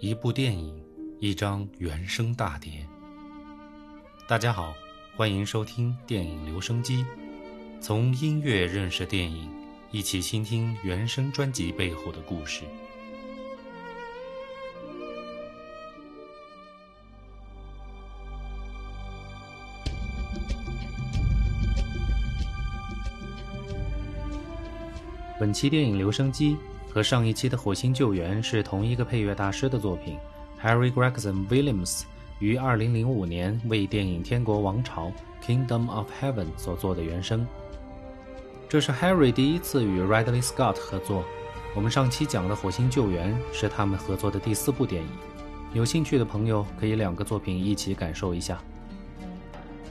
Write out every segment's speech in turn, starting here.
一部电影，一张原声大碟。大家好，欢迎收听电影留声机，从音乐认识电影，一起倾听原声专辑背后的故事。本期电影留声机。和上一期的《火星救援》是同一个配乐大师的作品，Harry Gregson Williams 于2005年为电影《天国王朝》（Kingdom of Heaven） 所做的原声。这是 Harry 第一次与 Ridley Scott 合作。我们上期讲的《火星救援》是他们合作的第四部电影。有兴趣的朋友可以两个作品一起感受一下。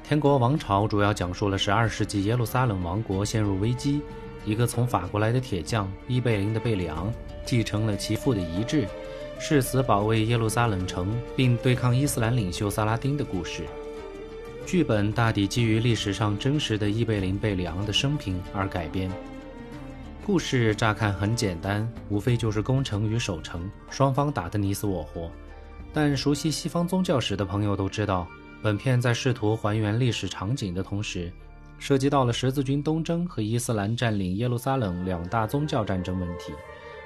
《天国王朝》主要讲述了12世纪耶路撒冷王国陷入危机。一个从法国来的铁匠伊贝林的贝里昂继承了其父的遗志，誓死保卫耶路撒冷城，并对抗伊斯兰领袖萨拉丁的故事。剧本大抵基于历史上真实的伊贝林贝里昂的生平而改编。故事乍看很简单，无非就是攻城与守城，双方打得你死我活。但熟悉西方宗教史的朋友都知道，本片在试图还原历史场景的同时。涉及到了十字军东征和伊斯兰占领耶路撒冷两大宗教战争问题，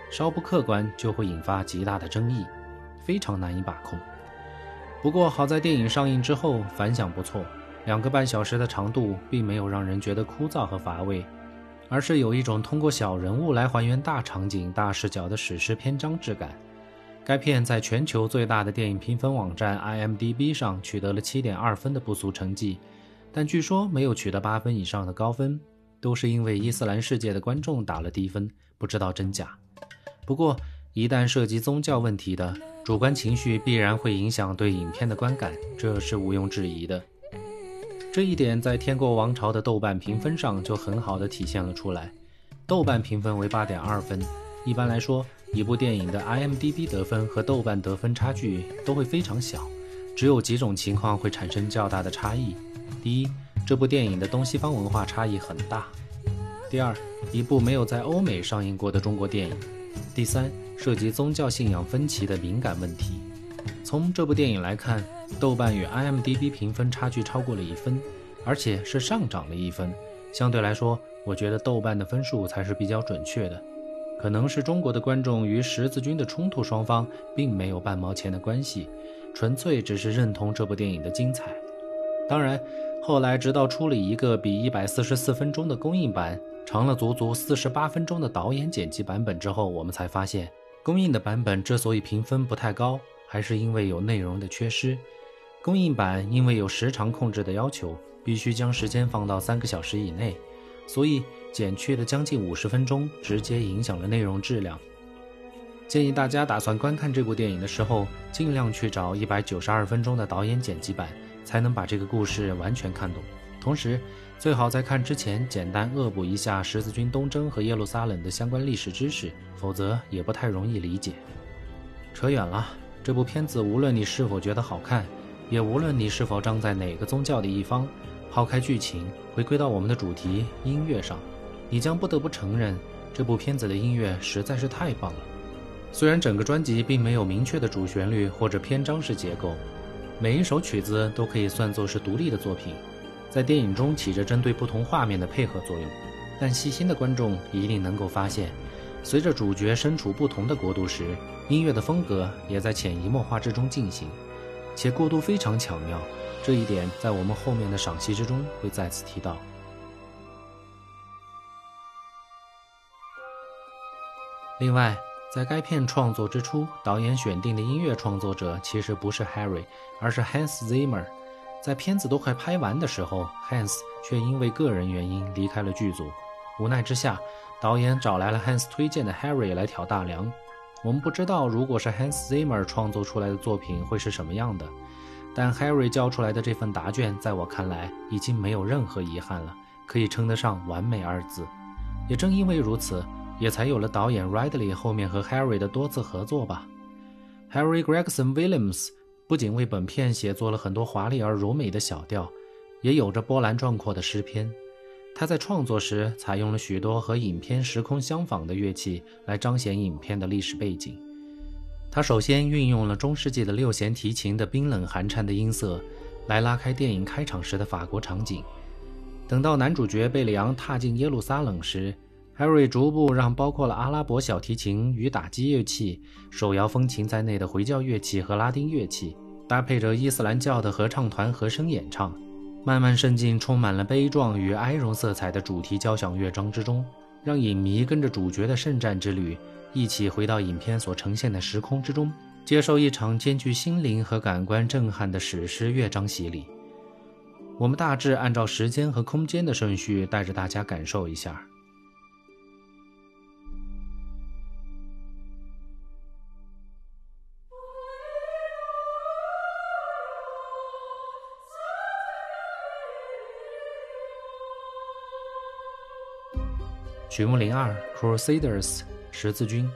稍不客观就会引发极大的争议，非常难以把控。不过好在电影上映之后反响不错，两个半小时的长度并没有让人觉得枯燥和乏味，而是有一种通过小人物来还原大场景、大视角的史诗篇章质感。该片在全球最大的电影评分网站 IMDB 上取得了七点二分的不俗成绩。但据说没有取得八分以上的高分，都是因为伊斯兰世界的观众打了低分，不知道真假。不过，一旦涉及宗教问题的主观情绪，必然会影响对影片的观感，这是毋庸置疑的。这一点在《天国王朝》的豆瓣评分上就很好的体现了出来，豆瓣评分为八点二分。一般来说，一部电影的 IMDB 得分和豆瓣得分差距都会非常小，只有几种情况会产生较大的差异。第一，这部电影的东西方文化差异很大；第二，一部没有在欧美上映过的中国电影；第三，涉及宗教信仰分歧的敏感问题。从这部电影来看，豆瓣与 IMDB 评分差距超过了一分，而且是上涨了一分。相对来说，我觉得豆瓣的分数才是比较准确的。可能是中国的观众与十字军的冲突双方并没有半毛钱的关系，纯粹只是认同这部电影的精彩。当然，后来直到出了一个比一百四十四分钟的公映版长了足足四十八分钟的导演剪辑版本之后，我们才发现，公映的版本之所以评分不太高，还是因为有内容的缺失。公映版因为有时长控制的要求，必须将时间放到三个小时以内，所以减去了将近五十分钟，直接影响了内容质量。建议大家打算观看这部电影的时候，尽量去找一百九十二分钟的导演剪辑版。才能把这个故事完全看懂。同时，最好在看之前简单恶补一下十字军东征和耶路撒冷的相关历史知识，否则也不太容易理解。扯远了，这部片子无论你是否觉得好看，也无论你是否站在哪个宗教的一方，抛开剧情，回归到我们的主题音乐上，你将不得不承认，这部片子的音乐实在是太棒了。虽然整个专辑并没有明确的主旋律或者篇章式结构。每一首曲子都可以算作是独立的作品，在电影中起着针对不同画面的配合作用。但细心的观众一定能够发现，随着主角身处不同的国度时，音乐的风格也在潜移默化之中进行，且过渡非常巧妙。这一点在我们后面的赏析之中会再次提到。另外。在该片创作之初，导演选定的音乐创作者其实不是 Harry，而是 Hans Zimmer。在片子都快拍完的时候，Hans 却因为个人原因离开了剧组。无奈之下，导演找来了 Hans 推荐的 Harry 来挑大梁。我们不知道如果是 Hans Zimmer 创作出来的作品会是什么样的，但 Harry 交出来的这份答卷，在我看来已经没有任何遗憾了，可以称得上完美二字。也正因为如此。也才有了导演 Ridley 后面和 Harry 的多次合作吧。Harry Gregson Williams 不仅为本片写作了很多华丽而柔美的小调，也有着波澜壮阔的诗篇。他在创作时采用了许多和影片时空相仿的乐器，来彰显影片的历史背景。他首先运用了中世纪的六弦提琴的冰冷寒颤的音色，来拉开电影开场时的法国场景。等到男主角贝里昂踏进耶路撒冷时，Harry 逐步让包括了阿拉伯小提琴与打击乐器、手摇风琴在内的回教乐器和拉丁乐器，搭配着伊斯兰教的合唱团和声演唱，慢慢渗进充满了悲壮与哀荣色彩的主题交响乐章之中，让影迷跟着主角的圣战之旅。一起回到影片所呈现的时空之中，接受一场兼具心灵和感官震撼的史诗乐章洗礼。我们大致按照时间和空间的顺序，带着大家感受一下。曲目零二，Crusaders。十字军，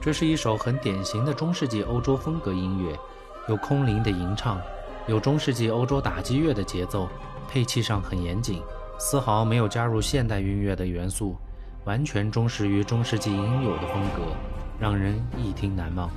这是一首很典型的中世纪欧洲风格音乐，有空灵的吟唱，有中世纪欧洲打击乐的节奏，配器上很严谨，丝毫没有加入现代音乐的元素，完全忠实于中世纪应有的风格，让人一听难忘。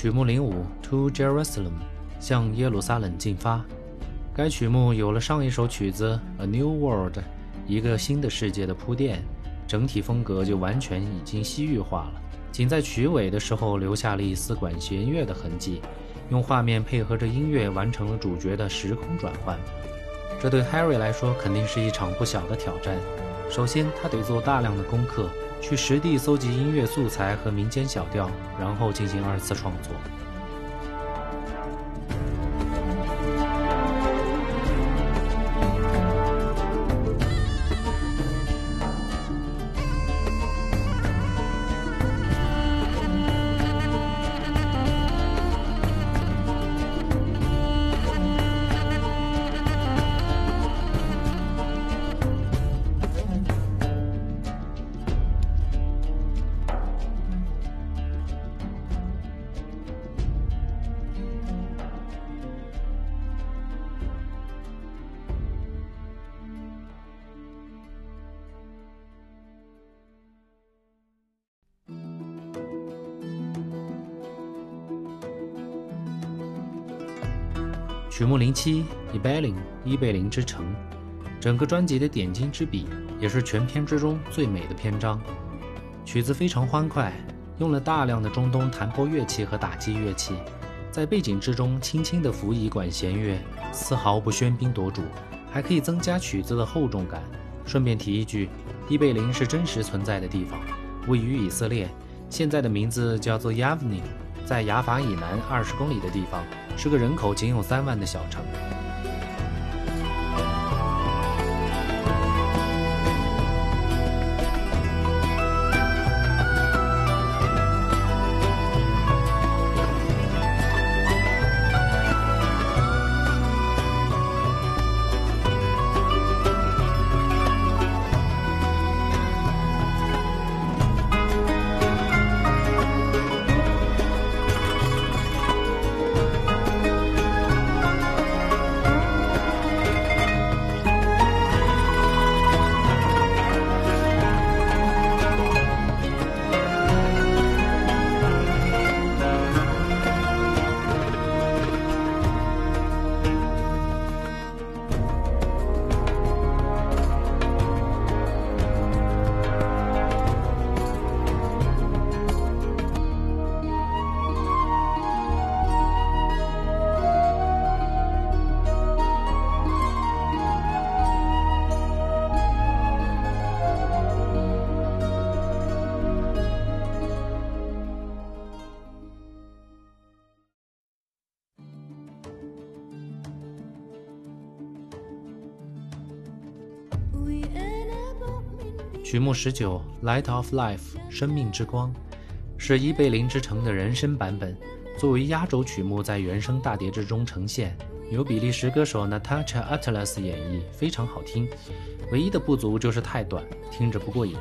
曲目零五，To Jerusalem，向耶路撒冷进发。该曲目有了上一首曲子《A New World》，一个新的世界的铺垫，整体风格就完全已经西域化了。仅在曲尾的时候留下了一丝管弦乐的痕迹，用画面配合着音乐完成了主角的时空转换。这对 Harry 来说肯定是一场不小的挑战。首先，他得做大量的功课。去实地搜集音乐素材和民间小调，然后进行二次创作。曲目零七，伊贝林，伊贝林之城，整个专辑的点睛之笔，也是全篇之中最美的篇章。曲子非常欢快，用了大量的中东弹拨乐器和打击乐器，在背景之中轻轻地辅以管弦乐，丝毫不喧宾夺主，还可以增加曲子的厚重感。顺便提一句，伊贝林是真实存在的地方，位于以色列，现在的名字叫做 Yavne，在雅法以南二十公里的地方。是个人口仅有三万的小城。曲目十九《Light of Life》生命之光，是伊贝林之城的人声版本。作为压轴曲目，在原声大碟之中呈现，由比利时歌手 Natasha Atlas 演绎，非常好听。唯一的不足就是太短，听着不过瘾。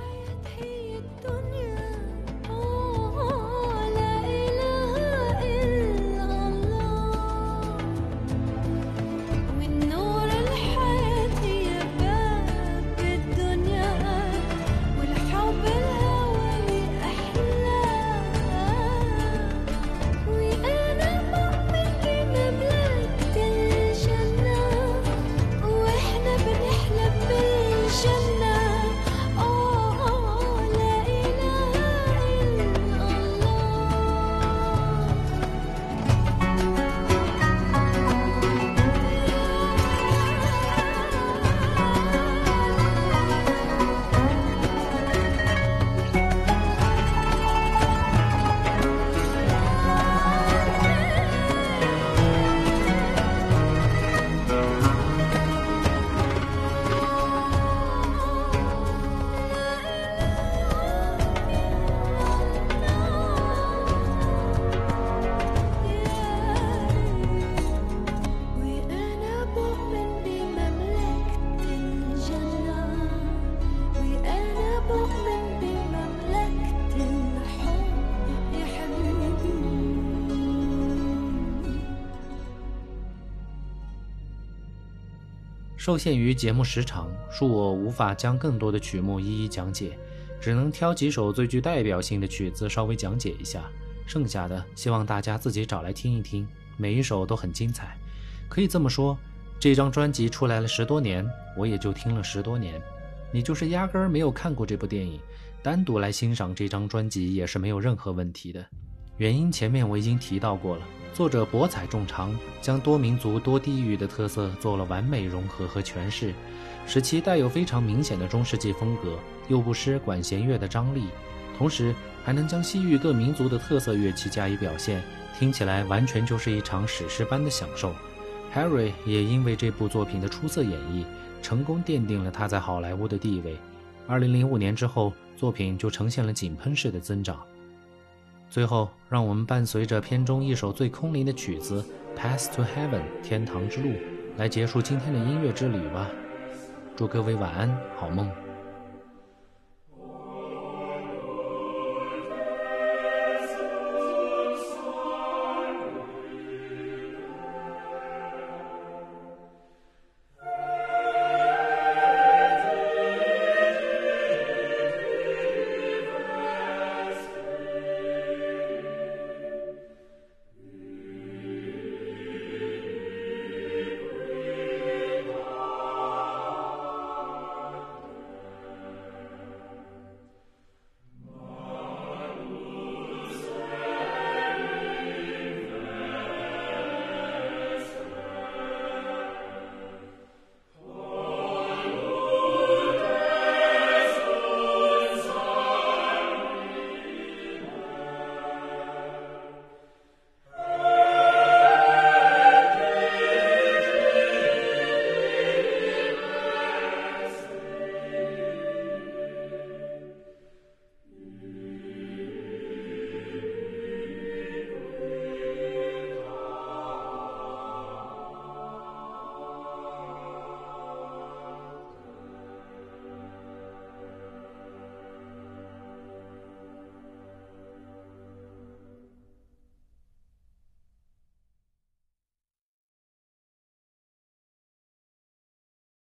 受限于节目时长，恕我无法将更多的曲目一一讲解，只能挑几首最具代表性的曲子稍微讲解一下。剩下的希望大家自己找来听一听，每一首都很精彩。可以这么说，这张专辑出来了十多年，我也就听了十多年。你就是压根儿没有看过这部电影，单独来欣赏这张专辑也是没有任何问题的。原因前面我已经提到过了。作者博采众长，将多民族多地域的特色做了完美融合和诠释，使其带有非常明显的中世纪风格，又不失管弦乐的张力，同时还能将西域各民族的特色乐器加以表现，听起来完全就是一场史诗般的享受。Harry 也因为这部作品的出色演绎，成功奠定了他在好莱坞的地位。二零零五年之后，作品就呈现了井喷式的增长。最后，让我们伴随着片中一首最空灵的曲子《Path to Heaven》天堂之路，来结束今天的音乐之旅吧。祝各位晚安，好梦。